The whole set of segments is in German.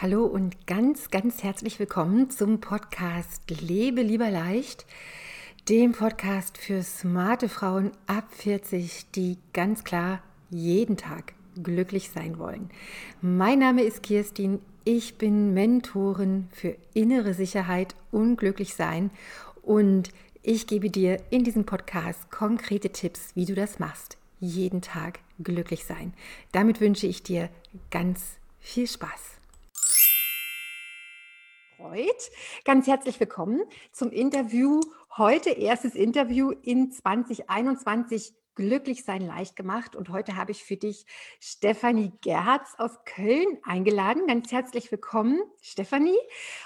Hallo und ganz, ganz herzlich willkommen zum Podcast Lebe lieber leicht, dem Podcast für smarte Frauen ab 40, die ganz klar jeden Tag glücklich sein wollen. Mein Name ist Kirstin, ich bin Mentorin für innere Sicherheit und Glücklichsein und ich gebe dir in diesem Podcast konkrete Tipps, wie du das machst. Jeden Tag glücklich sein. Damit wünsche ich dir ganz viel Spaß freut. Ganz herzlich willkommen zum Interview. Heute erstes Interview in 2021 Glücklich sein leicht gemacht. Und heute habe ich für dich Stefanie Gerhards aus Köln eingeladen. Ganz herzlich willkommen, Stefanie.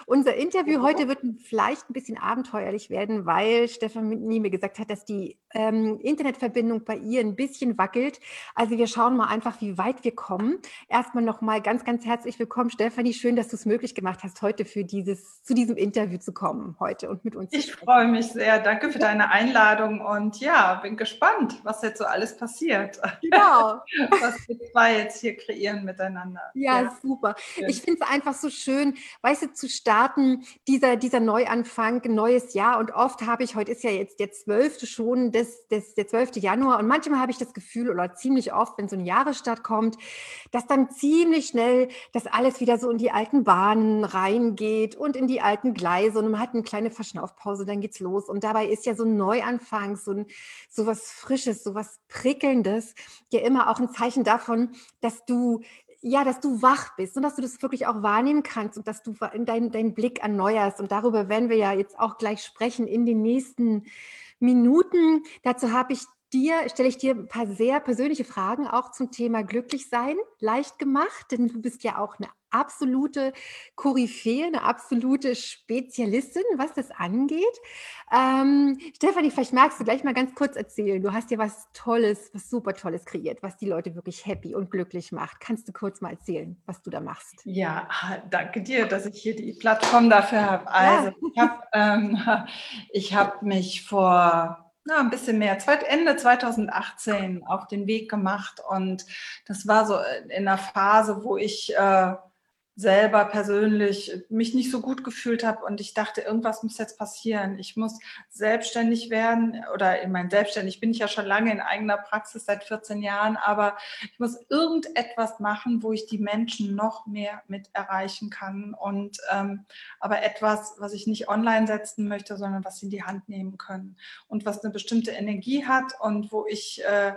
Unser Interview Hallo. heute wird vielleicht ein bisschen abenteuerlich werden, weil Stefanie mir gesagt hat, dass die ähm, Internetverbindung bei ihr ein bisschen wackelt. Also wir schauen mal einfach, wie weit wir kommen. Erstmal nochmal ganz, ganz herzlich willkommen, Stefanie. Schön, dass du es möglich gemacht hast, heute für dieses, zu diesem Interview zu kommen heute und mit uns. Ich freue mich sehr. Danke für deine Einladung und ja, bin gespannt, was jetzt so alles passiert. Genau. Was wir zwei jetzt hier kreieren miteinander. Ja, ja. super. Schön. Ich finde es einfach so schön, weißt du, zu starten, dieser, dieser Neuanfang, ein neues Jahr. Und oft habe ich, heute ist ja jetzt der 12. schon, des, des, der 12. Januar. Und manchmal habe ich das Gefühl, oder ziemlich oft, wenn so ein Jahresstart kommt, dass dann ziemlich schnell das alles wieder so in die alten Bahnen reingeht und in die alten Gleise. Und man hat eine kleine Verschnaufpause, dann geht's los. Und dabei ist ja so ein Neuanfang, so, ein, so was Frisches, so was Prickelndes ja immer auch ein Zeichen davon, dass du ja, dass du wach bist und dass du das wirklich auch wahrnehmen kannst und dass du deinen dein Blick erneuerst. Und darüber werden wir ja jetzt auch gleich sprechen in den nächsten Minuten. Dazu habe ich dir, stelle ich dir ein paar sehr persönliche Fragen auch zum Thema Glücklichsein leicht gemacht, denn du bist ja auch eine absolute Koryphäe, eine absolute Spezialistin, was das angeht. Ähm, Stefanie, vielleicht magst du gleich mal ganz kurz erzählen. Du hast ja was Tolles, was super Tolles kreiert, was die Leute wirklich happy und glücklich macht. Kannst du kurz mal erzählen, was du da machst? Ja, danke dir, dass ich hier die Plattform dafür habe. Also, ja. ich habe ähm, hab mich vor na, ein bisschen mehr, Ende 2018 auf den Weg gemacht und das war so in einer Phase, wo ich äh, selber persönlich mich nicht so gut gefühlt habe und ich dachte, irgendwas muss jetzt passieren. Ich muss selbstständig werden oder in mein selbstständig bin ich ja schon lange in eigener Praxis seit 14 Jahren, aber ich muss irgendetwas machen, wo ich die Menschen noch mehr mit erreichen kann und ähm, aber etwas, was ich nicht online setzen möchte, sondern was sie in die Hand nehmen können und was eine bestimmte Energie hat und wo ich äh,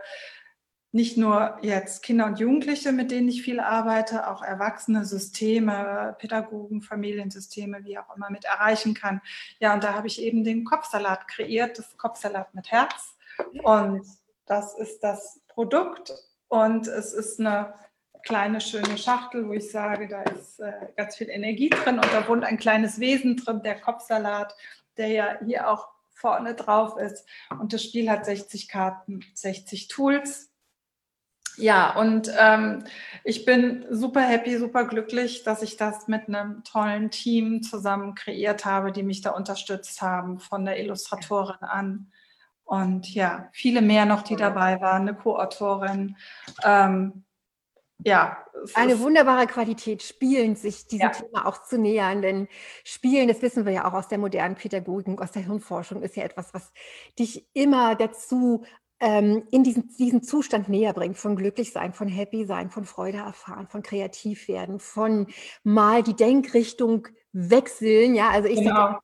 nicht nur jetzt Kinder und Jugendliche, mit denen ich viel arbeite, auch erwachsene Systeme, Pädagogen, Familiensysteme, wie auch immer, mit erreichen kann. Ja, und da habe ich eben den Kopfsalat kreiert, das Kopfsalat mit Herz. Und das ist das Produkt. Und es ist eine kleine, schöne Schachtel, wo ich sage, da ist äh, ganz viel Energie drin und da wohnt ein kleines Wesen drin, der Kopfsalat, der ja hier auch vorne drauf ist. Und das Spiel hat 60 Karten, 60 Tools ja, und ähm, ich bin super happy, super glücklich, dass ich das mit einem tollen Team zusammen kreiert habe, die mich da unterstützt haben, von der Illustratorin an. Und ja, viele mehr noch, die dabei waren, eine Co-Autorin. Ähm, ja. Eine wunderbare Qualität, Spielen, sich diesem ja. Thema auch zu nähern. Denn Spielen, das wissen wir ja auch aus der modernen Pädagogik, aus der Hirnforschung, ist ja etwas, was dich immer dazu ähm, in diesen, diesen Zustand näher bringt, von glücklich sein, von happy sein, von Freude erfahren, von kreativ werden, von mal die Denkrichtung wechseln. Ja, also ich genau. sage,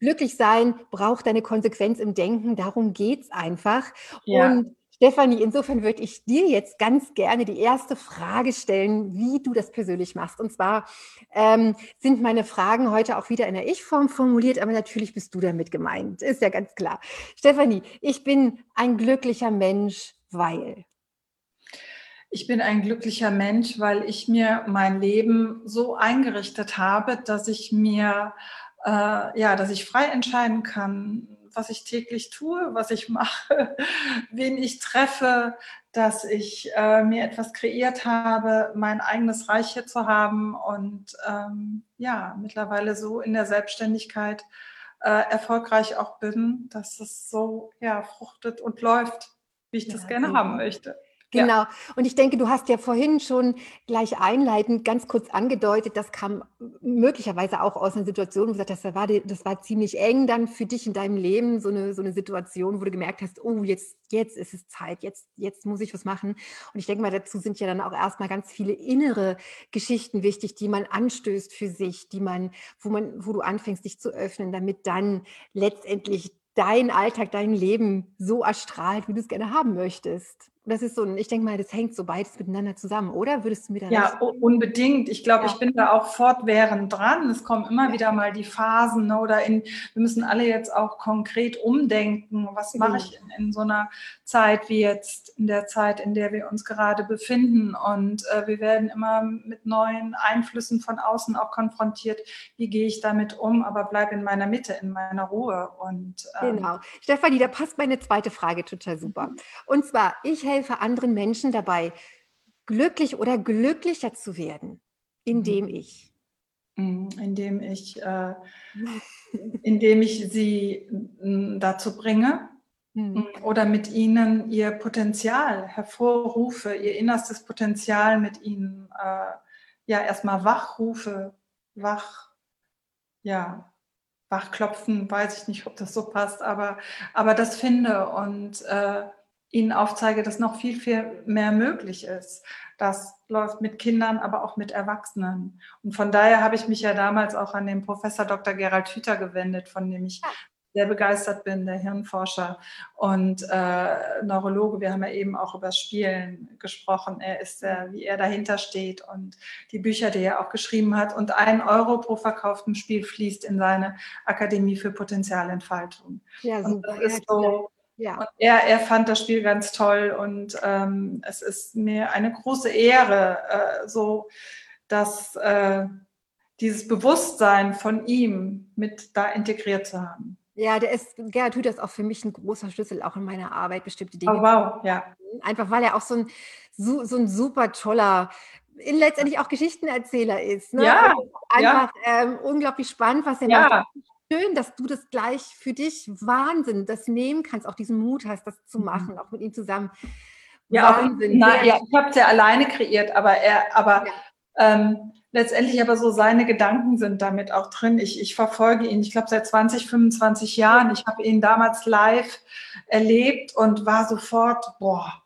glücklich sein braucht eine Konsequenz im Denken, darum geht es einfach. Ja. Und Stefanie, insofern würde ich dir jetzt ganz gerne die erste Frage stellen, wie du das persönlich machst. Und zwar ähm, sind meine Fragen heute auch wieder in der Ich-Form formuliert, aber natürlich bist du damit gemeint. Ist ja ganz klar. Stefanie, ich bin ein glücklicher Mensch, weil. Ich bin ein glücklicher Mensch, weil ich mir mein Leben so eingerichtet habe, dass ich mir, äh, ja, dass ich frei entscheiden kann, was ich täglich tue, was ich mache, wen ich treffe, dass ich äh, mir etwas kreiert habe, mein eigenes Reich hier zu haben und ähm, ja, mittlerweile so in der Selbstständigkeit äh, erfolgreich auch bin, dass es so ja, fruchtet und läuft, wie ich ja, das gerne haben möchte. Genau. Ja. Und ich denke, du hast ja vorhin schon gleich einleitend ganz kurz angedeutet, das kam möglicherweise auch aus einer Situation, wo du gesagt hast, das war, das war ziemlich eng dann für dich in deinem Leben, so eine, so eine Situation, wo du gemerkt hast, oh, jetzt, jetzt ist es Zeit, jetzt, jetzt muss ich was machen. Und ich denke mal, dazu sind ja dann auch erstmal ganz viele innere Geschichten wichtig, die man anstößt für sich, die man, wo man, wo du anfängst, dich zu öffnen, damit dann letztendlich dein Alltag, dein Leben so erstrahlt, wie du es gerne haben möchtest das ist so ein, ich denke mal, das hängt so beides miteinander zusammen, oder? Würdest du mir da Ja, unbedingt. Ich glaube, ja. ich bin da auch fortwährend dran. Es kommen immer ja. wieder mal die Phasen ne, oder in, wir müssen alle jetzt auch konkret umdenken. Was mhm. mache ich in, in, so einer Zeit wie jetzt, in der Zeit, in der wir uns gerade befinden? Und äh, wir werden immer mit neuen Einflüssen von außen auch konfrontiert. Wie gehe ich damit um? Aber bleib in meiner Mitte, in meiner Ruhe. Und, ähm, genau. Stefanie, da passt meine zweite Frage total super. Und zwar, ich helfe helfe anderen Menschen dabei, glücklich oder glücklicher zu werden, indem mhm. ich. Mhm, indem ich, äh, indem ich sie dazu bringe mhm. oder mit ihnen ihr Potenzial hervorrufe, ihr innerstes Potenzial mit ihnen äh, ja erstmal wachrufe, wach, ja, wachklopfen, weiß ich nicht, ob das so passt, aber, aber das finde und äh, ihnen aufzeige, dass noch viel, viel mehr möglich ist. Das läuft mit Kindern, aber auch mit Erwachsenen. Und von daher habe ich mich ja damals auch an den Professor Dr. Gerald Hüther gewendet, von dem ich sehr begeistert bin, der Hirnforscher und äh, Neurologe. Wir haben ja eben auch über Spielen gesprochen. Er ist der, wie er dahinter steht und die Bücher, die er auch geschrieben hat. Und ein Euro pro verkauftem Spiel fließt in seine Akademie für Potenzialentfaltung. Ja, super. Und das ist so ja. Und er, er fand das Spiel ganz toll und ähm, es ist mir eine große Ehre, äh, so dass äh, dieses Bewusstsein von ihm mit da integriert zu haben. Ja, der ist, Gerhard Hüther ist auch für mich ein großer Schlüssel, auch in meiner Arbeit, bestimmte Dinge. Oh, wow, ja. Einfach weil er auch so ein, so, so ein super toller, letztendlich auch Geschichtenerzähler ist. Ne? Ja. Einfach ja. Ähm, unglaublich spannend, was er ja. macht schön, dass du das gleich für dich Wahnsinn, das nehmen kannst, auch diesen Mut hast, das zu mhm. machen, auch mit ihm zusammen. Ja, Wahnsinn. Auch, na, ja, ich habe es ja alleine kreiert, aber er, aber ja. ähm, letztendlich aber so seine Gedanken sind damit auch drin. Ich, ich verfolge ihn, ich glaube, seit 20, 25 Jahren. Ich habe ihn damals live erlebt und war sofort, boah,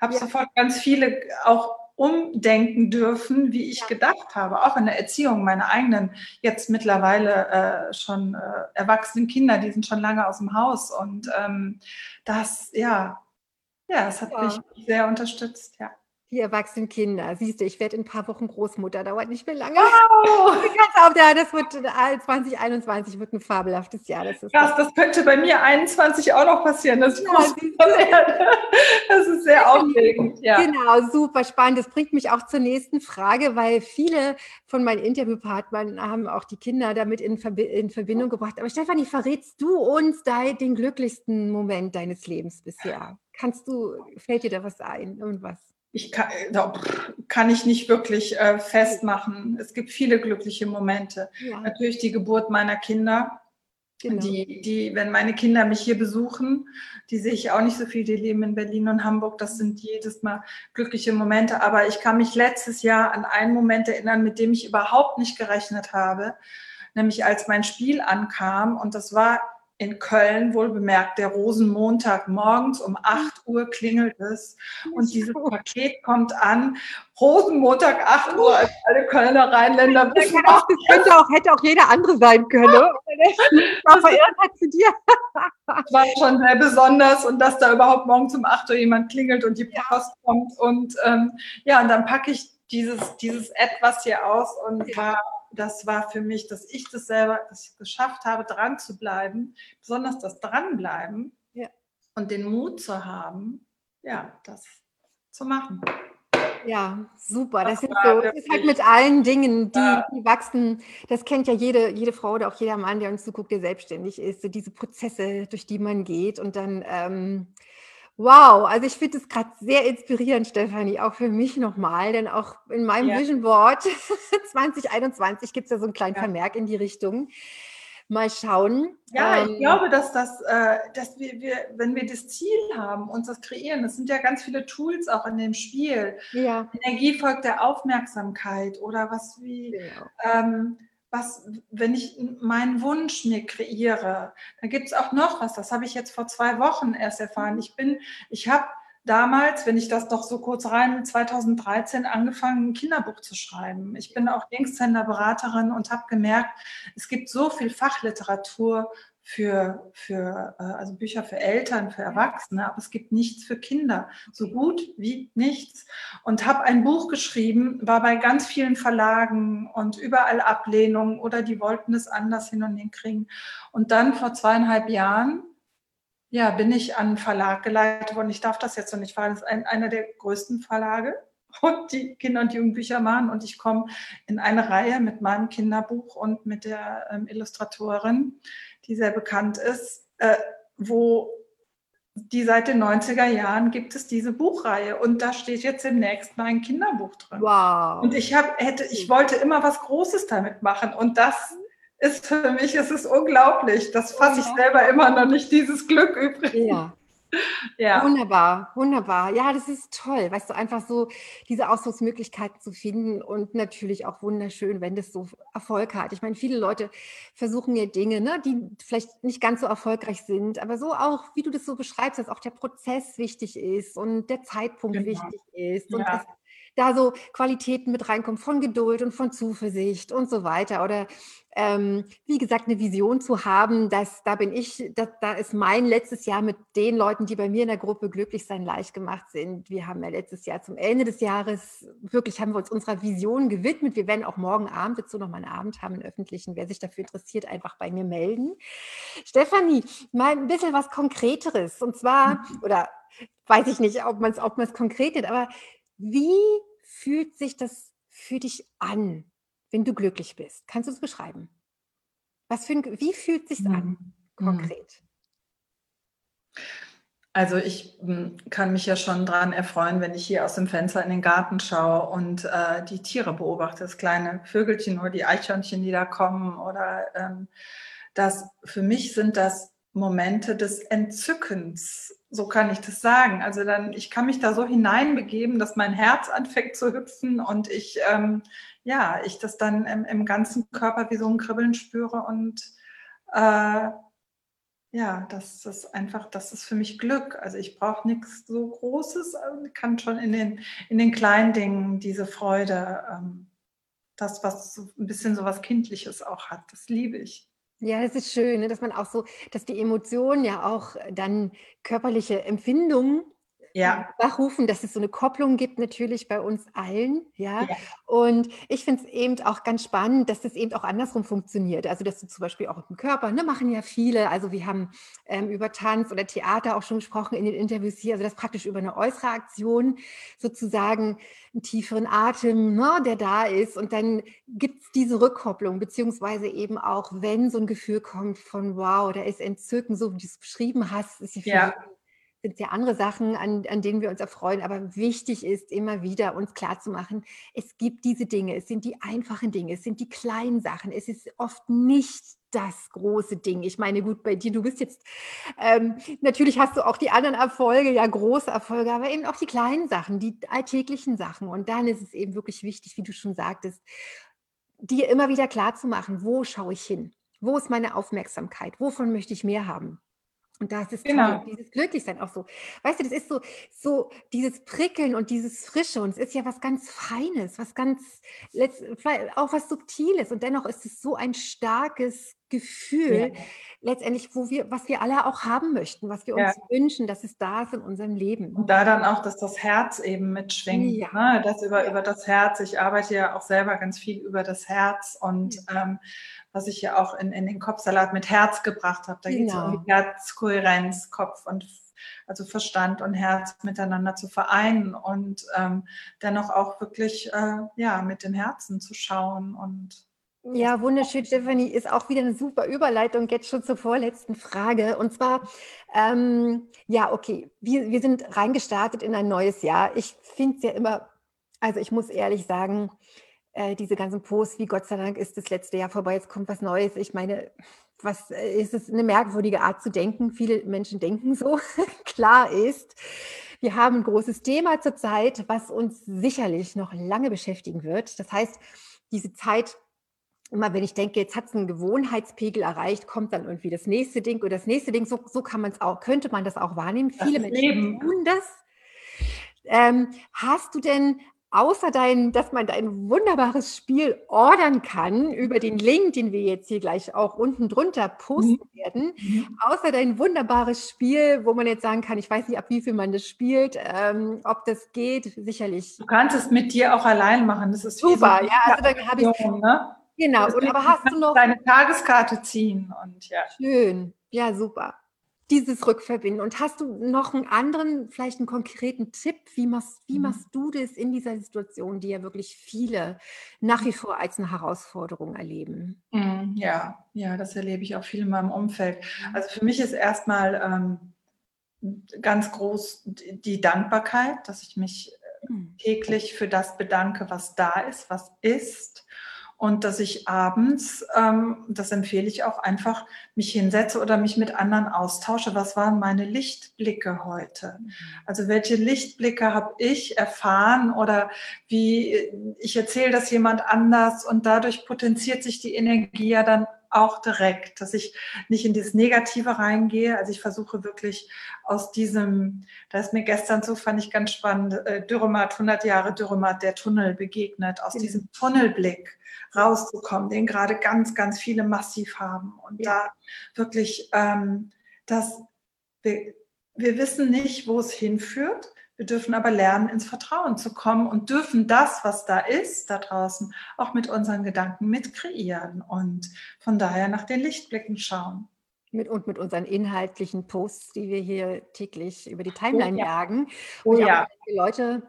habe ja. sofort ganz viele auch umdenken dürfen, wie ich ja. gedacht habe, auch in der Erziehung meiner eigenen, jetzt mittlerweile äh, schon äh, erwachsenen Kinder, die sind schon lange aus dem Haus. Und ähm, das, ja, ja, es hat ja. mich sehr unterstützt, ja. Die erwachsenen Kinder. Siehst du, ich werde in ein paar Wochen Großmutter, dauert nicht mehr lange. Oh. das wird 2021 wird ein fabelhaftes Jahr. Das, ist Krass, das könnte bei mir 21 auch noch passieren, ich ja. Das ist sehr aufregend. Ja. Genau, super spannend. Das bringt mich auch zur nächsten Frage, weil viele von meinen Interviewpartnern haben auch die Kinder damit in Verbindung gebracht. Aber Stefanie, verrätst du uns den glücklichsten Moment deines Lebens bisher? Kannst du, fällt dir da was ein? Irgendwas? Ich kann, kann ich nicht wirklich äh, festmachen. Es gibt viele glückliche Momente. Ja. Natürlich die Geburt meiner Kinder. Genau. Die, die, wenn meine Kinder mich hier besuchen, die sehe ich auch nicht so viel, die leben in Berlin und Hamburg, das sind jedes Mal glückliche Momente. Aber ich kann mich letztes Jahr an einen Moment erinnern, mit dem ich überhaupt nicht gerechnet habe, nämlich als mein Spiel ankam und das war in Köln wohl bemerkt, der Rosenmontag morgens um 8 Uhr klingelt es und dieses Paket kommt an. Rosenmontag 8 Uhr, als alle Kölner Rheinländer wissen. Das könnte auch, hätte auch jeder andere sein können. War verirrt hat zu dir. Das war schon sehr besonders und dass da überhaupt morgens um 8 Uhr jemand klingelt und die Post kommt und ähm, ja, und dann packe ich dieses, dieses etwas hier aus und war das war für mich, dass ich das selber dass ich geschafft habe, dran zu bleiben, besonders das Dranbleiben ja. und den Mut zu haben, ja, das zu machen. Ja, super. Das, das ist so. Das ist halt mit allen Dingen, die, ja. die, wachsen. Das kennt ja jede, jede Frau oder auch jeder Mann, der uns zuguckt, der selbstständig ist. So diese Prozesse, durch die man geht und dann ähm, Wow, also ich finde es gerade sehr inspirierend, Stefanie, auch für mich nochmal, denn auch in meinem ja. Vision Board 2021 gibt es ja so einen kleinen ja. Vermerk in die Richtung. Mal schauen. Ja, ähm, ich glaube, dass das, äh, dass wir, wir, wenn wir das Ziel haben, uns das kreieren, das sind ja ganz viele Tools auch in dem Spiel. Ja. Energie folgt der Aufmerksamkeit oder was wie, genau. ähm, was, wenn ich meinen Wunsch mir kreiere, da gibt es auch noch was, das habe ich jetzt vor zwei Wochen erst erfahren. Ich bin, ich habe damals, wenn ich das doch so kurz rein, 2013 angefangen, ein Kinderbuch zu schreiben. Ich bin auch Linkshänderberaterin und habe gemerkt, es gibt so viel Fachliteratur für, für äh, also Bücher für Eltern, für Erwachsene, aber es gibt nichts für Kinder, so gut wie nichts. Und habe ein Buch geschrieben, war bei ganz vielen Verlagen und überall Ablehnung oder die wollten es anders hin und hin kriegen. Und dann vor zweieinhalb Jahren ja, bin ich an einen Verlag geleitet worden. Ich darf das jetzt noch nicht fahren. Das ist ein, einer der größten Verlage die Kinder- und Jugendbücher machen. Und ich komme in eine Reihe mit meinem Kinderbuch und mit der ähm, Illustratorin, die sehr bekannt ist, äh, wo die seit den 90er Jahren gibt es diese Buchreihe und da steht jetzt demnächst mein Kinderbuch drin. Wow. Und ich habe hätte ich wollte immer was Großes damit machen und das ist für mich, es ist unglaublich. Das fasse ich selber immer noch nicht, dieses Glück übrig. Ja. Ja. Wunderbar, wunderbar. Ja, das ist toll, weißt du, einfach so diese Ausdrucksmöglichkeiten zu finden und natürlich auch wunderschön, wenn das so Erfolg hat. Ich meine, viele Leute versuchen ja Dinge, ne, die vielleicht nicht ganz so erfolgreich sind, aber so auch, wie du das so beschreibst, dass auch der Prozess wichtig ist und der Zeitpunkt genau. wichtig ist und ja. dass da so Qualitäten mit reinkommen von Geduld und von Zuversicht und so weiter. Oder ähm, wie gesagt, eine Vision zu haben, dass da bin ich, da, da ist mein letztes Jahr mit den Leuten, die bei mir in der Gruppe glücklich sein leicht gemacht sind. Wir haben ja letztes Jahr zum Ende des Jahres wirklich haben wir uns unserer Vision gewidmet. Wir werden auch morgen Abend dazu noch mal einen Abend haben, einen öffentlichen. Wer sich dafür interessiert, einfach bei mir melden. Stefanie, mal ein bisschen was Konkreteres. Und zwar, mhm. oder weiß ich nicht, ob man es ob konkret nennt, aber wie fühlt sich das für dich an, wenn du glücklich bist? Kannst du es beschreiben? Was für ein, wie fühlt es sich an, mhm. konkret? Also ich hm, kann mich ja schon daran erfreuen, wenn ich hier aus dem Fenster in den Garten schaue und äh, die Tiere beobachte, das kleine Vögelchen oder die Eichhörnchen, die da kommen. Oder ähm, das für mich sind das Momente des Entzückens, so kann ich das sagen. Also dann, ich kann mich da so hineinbegeben, dass mein Herz anfängt zu hüpfen und ich, ähm, ja, ich das dann im, im, ganzen Körper wie so ein Kribbeln spüre und äh, ja, das ist einfach, das ist für mich Glück. Also ich brauche nichts so Großes, also kann schon in den, in den kleinen Dingen diese Freude, ähm, das, was so ein bisschen so was Kindliches auch hat, das liebe ich. Ja, das ist schön, ne, dass man auch so, dass die Emotionen ja auch dann körperliche Empfindungen ja. wachrufen, dass es so eine Kopplung gibt natürlich bei uns allen, ja. ja. Und ich finde es eben auch ganz spannend, dass das eben auch andersrum funktioniert. Also dass du zum Beispiel auch im Körper, ne, machen ja viele. Also wir haben ähm, über Tanz oder Theater auch schon gesprochen in den Interviews hier. Also das praktisch über eine äußere Aktion sozusagen einen tieferen Atem, ne, der da ist. Und dann gibt es diese Rückkopplung, beziehungsweise eben auch, wenn so ein Gefühl kommt von wow, da ist Entzücken, so wie du es beschrieben hast, ist ja sind ja andere Sachen, an, an denen wir uns erfreuen. Aber wichtig ist immer wieder uns klarzumachen, es gibt diese Dinge, es sind die einfachen Dinge, es sind die kleinen Sachen, es ist oft nicht das große Ding. Ich meine, gut, bei dir, du bist jetzt, ähm, natürlich hast du auch die anderen Erfolge, ja, große Erfolge, aber eben auch die kleinen Sachen, die alltäglichen Sachen. Und dann ist es eben wirklich wichtig, wie du schon sagtest, dir immer wieder klarzumachen, wo schaue ich hin? Wo ist meine Aufmerksamkeit? Wovon möchte ich mehr haben? Und da ist es genau. toll, dieses Glücklichsein auch so. Weißt du, das ist so, so dieses Prickeln und dieses Frische und es ist ja was ganz Feines, was ganz, auch was Subtiles und dennoch ist es so ein starkes Gefühl, ja. letztendlich, wo wir, was wir alle auch haben möchten, was wir uns ja. wünschen, dass es da ist in unserem Leben. Und da dann auch, dass das Herz eben mitschwingt, ja. ne? das über, über das Herz. Ich arbeite ja auch selber ganz viel über das Herz und ähm, was ich ja auch in, in den Kopfsalat mit Herz gebracht habe. Da genau. geht es um die Herzkohärenz, Kopf und also Verstand und Herz miteinander zu vereinen und ähm, dennoch auch wirklich äh, ja mit dem Herzen zu schauen und ja, wunderschön, Stephanie. Ist auch wieder eine super Überleitung jetzt schon zur vorletzten Frage. Und zwar, ähm, ja, okay, wir, wir sind reingestartet in ein neues Jahr. Ich finde es ja immer, also ich muss ehrlich sagen, äh, diese ganzen Posts, wie Gott sei Dank ist das letzte Jahr vorbei, jetzt kommt was Neues. Ich meine, was äh, ist es eine merkwürdige Art zu denken? Viele Menschen denken so. Klar ist, wir haben ein großes Thema zurzeit, was uns sicherlich noch lange beschäftigen wird. Das heißt, diese Zeit immer wenn ich denke, jetzt hat es einen Gewohnheitspegel erreicht, kommt dann irgendwie das nächste Ding oder das nächste Ding. So, so kann man es auch, könnte man das auch wahrnehmen. Das Viele Menschen Leben. tun das. Ähm, hast du denn außer dein, dass man dein wunderbares Spiel ordern kann über den Link, den wir jetzt hier gleich auch unten drunter posten mhm. werden, mhm. außer dein wunderbares Spiel, wo man jetzt sagen kann, ich weiß nicht, ab wie viel man das spielt, ähm, ob das geht, sicherlich. Du kannst es mit dir auch allein machen, das ist super. So ja, also dann habe ich ne? Genau, und, aber hast du noch deine Tageskarte ziehen und ja. Schön, ja super. Dieses Rückverbinden. Und hast du noch einen anderen, vielleicht einen konkreten Tipp? Wie machst, wie mhm. machst du das in dieser Situation, die ja wirklich viele nach wie vor als eine Herausforderung erleben? Mhm, ja, ja, das erlebe ich auch viel in meinem Umfeld. Mhm. Also für mich ist erstmal ähm, ganz groß die Dankbarkeit, dass ich mich äh, täglich für das bedanke, was da ist, was ist und dass ich abends, ähm, das empfehle ich auch, einfach mich hinsetze oder mich mit anderen austausche. Was waren meine Lichtblicke heute? Mhm. Also welche Lichtblicke habe ich erfahren oder wie ich erzähle das jemand anders und dadurch potenziert sich die Energie ja dann auch direkt, dass ich nicht in dieses Negative reingehe. Also ich versuche wirklich aus diesem, da ist mir gestern so, fand ich ganz spannend, äh, Dürremat, 100 Jahre Dürremat, der Tunnel begegnet, aus diesem Tunnelblick rauszukommen, den gerade ganz, ganz viele massiv haben. Und ja. da wirklich, ähm, dass wir, wir wissen nicht, wo es hinführt. Wir dürfen aber lernen, ins Vertrauen zu kommen und dürfen das, was da ist, da draußen, auch mit unseren Gedanken mit kreieren und von daher nach den Lichtblicken schauen. Mit, und mit unseren inhaltlichen Posts, die wir hier täglich über die Timeline oh, ja. jagen. Und oh, ja. Leute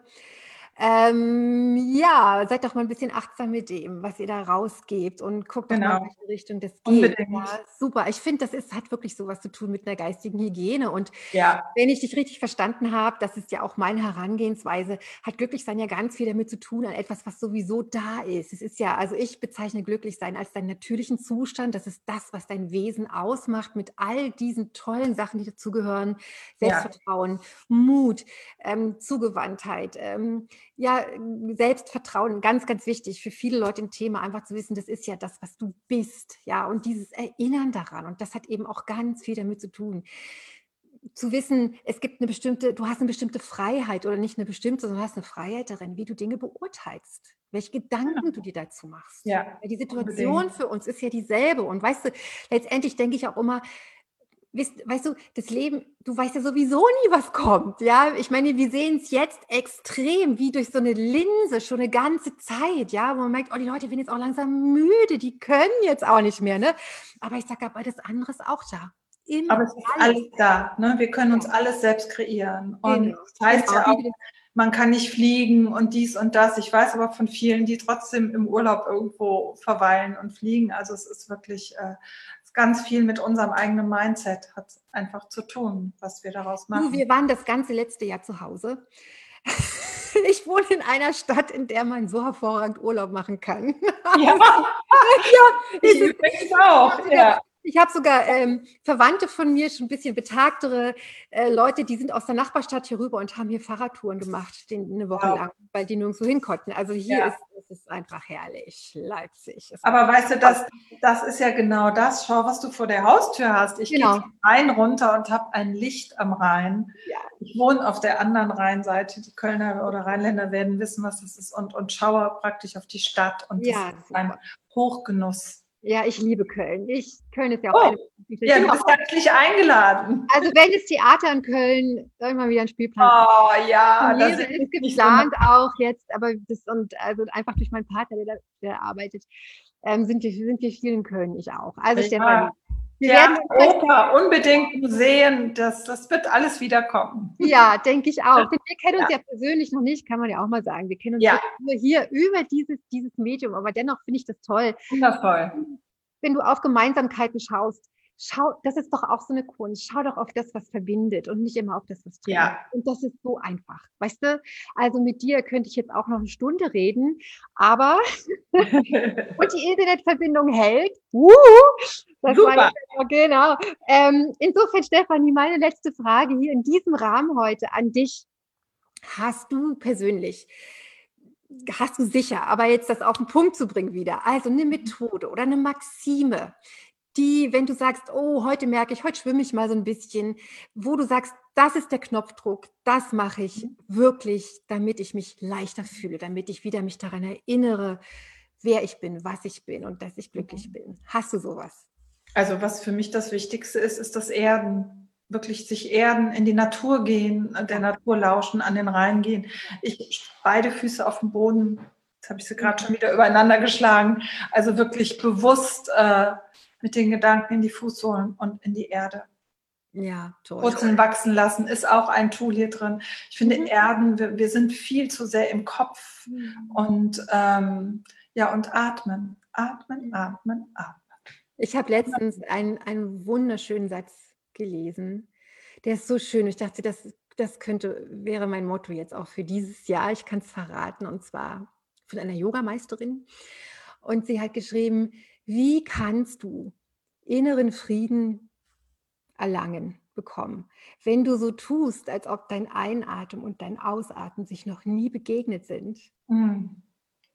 ähm, ja, seid doch mal ein bisschen achtsam mit dem, was ihr da rausgebt und guckt genau. mal, in welche Richtung das geht. Ja, super. Ich finde, das ist, hat wirklich so was zu tun mit einer geistigen Hygiene. Und ja. wenn ich dich richtig verstanden habe, das ist ja auch meine Herangehensweise, hat Glücklichsein ja ganz viel damit zu tun, an etwas, was sowieso da ist. Es ist ja, also ich bezeichne Glücklichsein als deinen natürlichen Zustand. Das ist das, was dein Wesen ausmacht mit all diesen tollen Sachen, die dazugehören. Selbstvertrauen, ja. Mut, ähm, Zugewandtheit, ähm, ja, Selbstvertrauen, ganz, ganz wichtig für viele Leute im Thema, einfach zu wissen, das ist ja das, was du bist, ja, und dieses Erinnern daran. Und das hat eben auch ganz viel damit zu tun. Zu wissen, es gibt eine bestimmte, du hast eine bestimmte Freiheit oder nicht eine bestimmte, sondern du hast eine Freiheit darin, wie du Dinge beurteilst, welche Gedanken du dir dazu machst. Ja, Weil die Situation unbedingt. für uns ist ja dieselbe. Und weißt du, letztendlich denke ich auch immer, weißt, du, das Leben, du weißt ja sowieso nie, was kommt. Ja, ich meine, wir sehen es jetzt extrem wie durch so eine Linse schon eine ganze Zeit. Ja, wo man merkt, oh, die Leute werden jetzt auch langsam müde, die können jetzt auch nicht mehr. Ne? Aber ich sage, aber das andere ist auch da. Immer aber es ist alles, alles da. Ne? Wir können uns alles selbst kreieren. Und genau. das heißt genau. ja auch, man kann nicht fliegen und dies und das. Ich weiß aber von vielen, die trotzdem im Urlaub irgendwo verweilen und fliegen. Also es ist wirklich äh, ganz viel mit unserem eigenen Mindset hat einfach zu tun, was wir daraus machen. Wir waren das ganze letzte Jahr zu Hause. Ich wohne in einer Stadt, in der man so hervorragend Urlaub machen kann. Ja, ja ich, ich auch. Ja. Ich habe sogar ähm, Verwandte von mir, schon ein bisschen betagtere äh, Leute, die sind aus der Nachbarstadt hier rüber und haben hier Fahrradtouren gemacht, den, eine Woche wow. lang, weil die nirgendwo hin konnten. Also hier ja. ist es ist einfach herrlich, Leipzig. Aber weißt du, das, das ist ja genau das. Schau, was du vor der Haustür hast. Ich genau. gehe Rhein runter und habe ein Licht am Rhein. Ja. Ich wohne auf der anderen Rheinseite. Die Kölner oder Rheinländer werden wissen, was das ist und, und schaue praktisch auf die Stadt. Und ja, das ist ein Hochgenuss. Ja, ich liebe Köln. Ich, Köln ist ja auch oh, eine. Ja, du bist herzlich eingeladen. Also wenn das Theater in Köln, soll ich mal wieder einen Spielplan. Oh ja, das ist, geplant so auch jetzt, aber das und also einfach durch meinen Partner, der, der arbeitet, ähm, sind wir sind wir viel in Köln, ich auch. Also ja. Stefan, wir ja, Oper, unbedingt Museen, das, das wird alles wiederkommen. Ja, denke ich auch. Denn wir kennen uns ja. ja. persönlich noch nicht, kann man ja auch mal sagen. Wir kennen uns ja. nur hier über dieses, dieses Medium, aber dennoch finde ich das toll. Wundervoll. Wenn du auf Gemeinsamkeiten schaust, schau, das ist doch auch so eine Kunst. Schau doch auf das, was verbindet und nicht immer auf das, was trennt. Ja. Und das ist so einfach. Weißt du? Also mit dir könnte ich jetzt auch noch eine Stunde reden, aber und die Internetverbindung hält. Uh, das Super. War, genau. Ähm, insofern, Stefanie, meine letzte Frage hier in diesem Rahmen heute an dich. Hast du persönlich hast du sicher, aber jetzt das auf den Punkt zu bringen wieder. Also eine Methode oder eine Maxime, die, wenn du sagst, oh, heute merke ich, heute schwimme ich mal so ein bisschen, wo du sagst, das ist der Knopfdruck, das mache ich wirklich, damit ich mich leichter fühle, damit ich wieder mich daran erinnere, wer ich bin, was ich bin und dass ich glücklich bin. Hast du sowas? Also was für mich das Wichtigste ist, ist das Erden. Wirklich sich erden, in die Natur gehen, der Natur lauschen, an den Rhein gehen. Ich beide Füße auf dem Boden, jetzt habe ich sie gerade schon wieder übereinander geschlagen. Also wirklich bewusst äh, mit den Gedanken in die Fußsohlen und in die Erde. Ja, toll. Wurzeln wachsen lassen ist auch ein Tool hier drin. Ich finde, Mhm. Erden, wir, wir sind viel zu sehr im Kopf Mhm. und ähm, ja, und atmen, atmen, atmen, atmen. Ich habe letztens einen, einen wunderschönen Satz gelesen. Der ist so schön. Ich dachte, das, das könnte, wäre mein Motto jetzt auch für dieses Jahr. Ich kann es verraten. Und zwar von einer Yogameisterin. Und sie hat geschrieben, wie kannst du inneren Frieden erlangen, bekommen, wenn du so tust, als ob dein Einatmen und dein Ausatmen sich noch nie begegnet sind. Mm,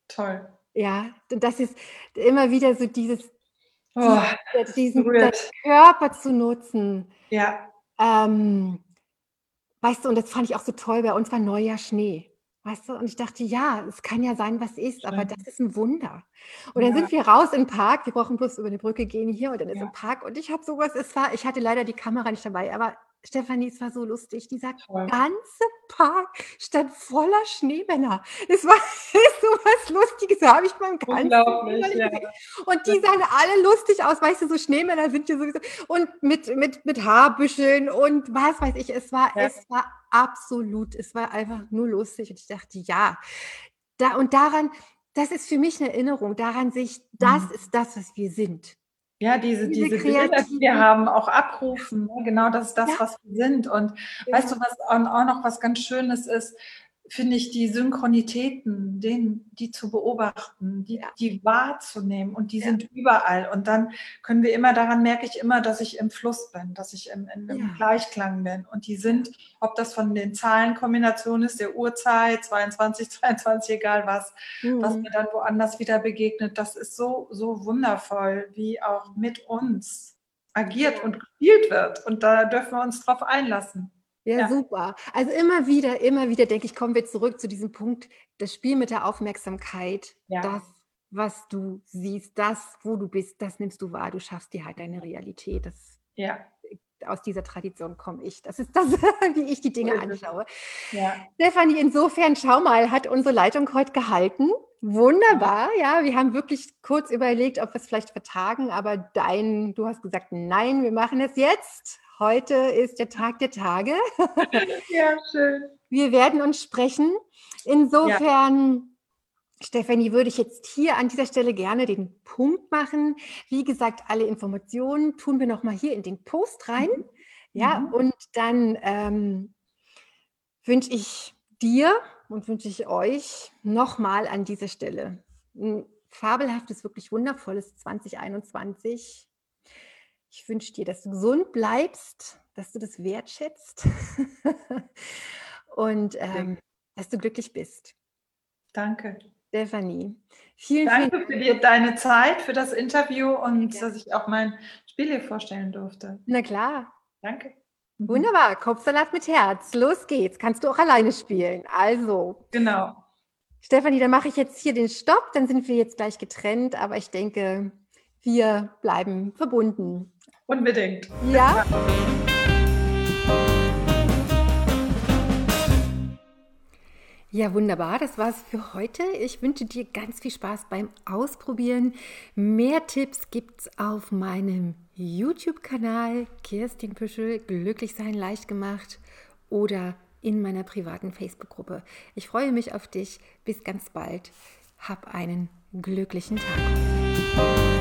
toll. Ja, und das ist immer wieder so dieses, Oh, die- diesen. Körper zu nutzen. Ja, Ähm, weißt du, und das fand ich auch so toll, bei uns war Neujahr Schnee. Weißt du, und ich dachte, ja, es kann ja sein, was ist, aber das ist ein Wunder. Und dann Ja. sind wir raus im Park, wir brauchen bloß über eine Brücke gehen hier und dann ist Ja. ein Park und ich habe sowas, es war, ich hatte leider die Kamera nicht dabei, aber Stefanie, es war so lustig, dieser toll. ganze Park stand voller Schneemänner. Es war so was Lustiges, habe ich beim ganzen ja. Und die sahen alle lustig aus, weißt du, so Schneemänner sind ja sowieso. Und mit, mit, mit Haarbüscheln und was weiß ich. Es war, Ja. es war absolut, es war einfach nur lustig. Und ich dachte, ja. Da, und daran, das ist für mich eine Erinnerung, daran sich, das Mhm. ist das, was wir sind. Ja, diese, Diese diese Bilder, die wir haben, auch abrufen. Ne? Genau das ist das, Ja. was wir sind. Und weißt du, was auch noch was ganz Schönes ist, finde ich, die Synchronitäten, den, die zu beobachten, die, Ja. die wahrzunehmen und die Ja. sind überall. Und dann können wir immer, daran merke ich immer, dass ich im Fluss bin, dass ich im, im, im Ja. Gleichklang bin. Und die sind, ob das von den Zahlenkombinationen ist, der Uhrzeit, 22, 22, egal was, was Mhm. mir dann woanders wieder begegnet, das ist so, so wundervoll, wie auch mit uns agiert und gespielt wird. Und da dürfen wir uns drauf einlassen. Ja, Ja. super. Also immer wieder, immer wieder denke ich, kommen wir zurück zu diesem Punkt, das Spiel mit der Aufmerksamkeit, Ja. das, was du siehst, das, wo du bist, das nimmst du wahr, du schaffst dir halt deine Realität. Das, Ja, aus dieser Tradition komme ich. Das ist das, wie ich die Dinge anschaue. ja. Stefanie, insofern, schau mal, hat unsere Leitung heute gehalten. Wunderbar, ja. Wir haben wirklich kurz überlegt, ob wir es vielleicht vertagen, aber dein, du hast gesagt, nein, wir machen es jetzt. Heute ist der Tag der Tage. Ja, schön. Wir werden uns sprechen. Insofern, Stefanie, würde ich jetzt hier an dieser Stelle gerne den Punkt machen. Wie gesagt, alle Informationen tun wir nochmal hier in den Post rein. Ja, Mhm. und dann ähm, wünsche ich dir und wünsche ich euch nochmal an dieser Stelle ein fabelhaftes, wirklich wundervolles 2021. Ich wünsche dir, dass du gesund bleibst, dass du das wertschätzt und ähm, dass du glücklich bist. Danke. Stefanie, vielen, vielen Danke für die, deine Zeit, für das Interview und Ja. dass ich auch mein Spiel hier vorstellen durfte. Na klar, Danke. wunderbar. Kopfsalat mit Herz. Los geht's. Kannst du auch alleine spielen. Also, Genau. Stefanie, dann mache ich jetzt hier den Stopp. Dann sind wir jetzt gleich getrennt. Aber ich denke, wir bleiben verbunden. Unbedingt. Ja? Ja, wunderbar. Das war's für heute. Ich wünsche dir ganz viel Spaß beim Ausprobieren. Mehr Tipps gibt's auf meinem YouTube-Kanal Kirstin Püschel, Glücklich sein leicht gemacht oder in meiner privaten Facebook-Gruppe. Ich freue mich auf dich. Bis ganz bald. Hab einen glücklichen Tag.